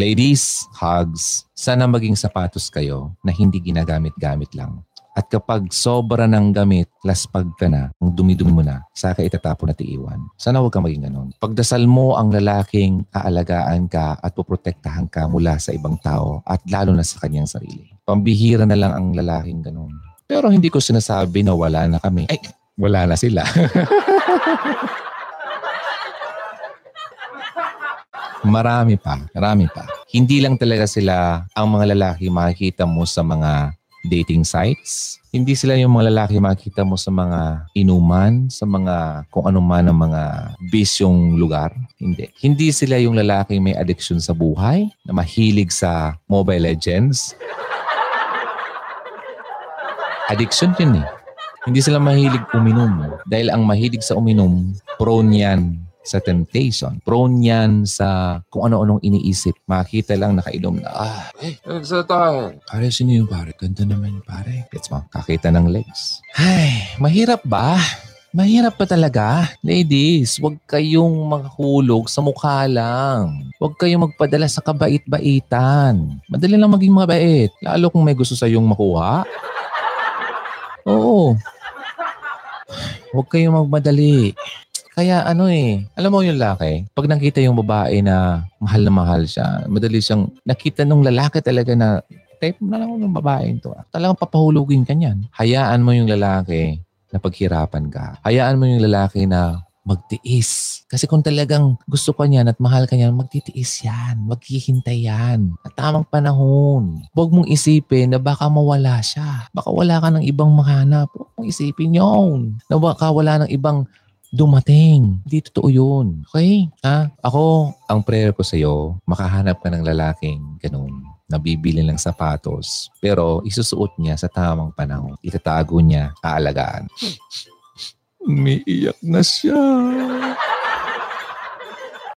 Ladies, hugs. Sana maging sapatos kayo na hindi ginagamit-gamit lang. At kapag sobra ng gamit, laspag ka na, ang dumi-dumi mo na, saka itatapon at iiwan. Sana huwag kang maging ganun. Pagdasal mo ang lalaking aalagaan ka at poprotektahan ka mula sa ibang tao at lalo na sa kanyang sarili. Pambihira na lang ang lalaking ganun. Pero hindi ko sinasabi na wala na kami. Ay, wala na sila. Marami pa, marami pa. Hindi lang talaga sila ang mga lalaki makikita mo sa mga dating sites. Hindi sila yung mga lalaki makikita mo sa mga inuman, sa mga kung ano man ang mga bisyong lugar. Hindi. Hindi sila yung lalaki may addiction sa buhay, na mahilig sa Mobile Legends. Addiction yun eh. Hindi sila mahilig uminom. Dahil ang mahilig sa uminom, prone yan sa temptation. Prone yan sa kung ano-anong iniisip. Makita lang nakainom na, ah, Eh, sa tayo. pare, sino yung pare? Ganda naman yung pare. Gets mo? Kakita ng legs. Ay, mahirap ba? Mahirap pa talaga. Ladies, huwag kayong maghulog sa mukha lang. Huwag kayong magpadala sa kabait-baitan. Madali lang maging mabait. Lalo kung may gusto sa iyong makuha. Oo. Huwag kayong magmadali. Kaya ano eh, alam mo yung laki, pag nakita yung babae na mahal na mahal siya, madali siyang nakita nung lalaki talaga na type na lang ng babae ito. Talagang papahulugin ka niyan. Hayaan mo yung lalaki na paghirapan ka. Hayaan mo yung lalaki na magtiis. Kasi kung talagang gusto ka niyan at mahal ka niyan, magtitiis yan. Maghihintay yan. At tamang panahon. Huwag mong isipin na baka mawala siya. Baka wala ka ng ibang mahanap. Huwag mong isipin yun. Na baka wala ng ibang dumating. Hindi totoo yun. Okay? Ha? Ako, ang prayer ko sa'yo, makahanap ka ng lalaking ganun nabibili ng sapatos, pero isusuot niya sa tamang panahon. Itatago niya, aalagaan. Umiiyak na siya.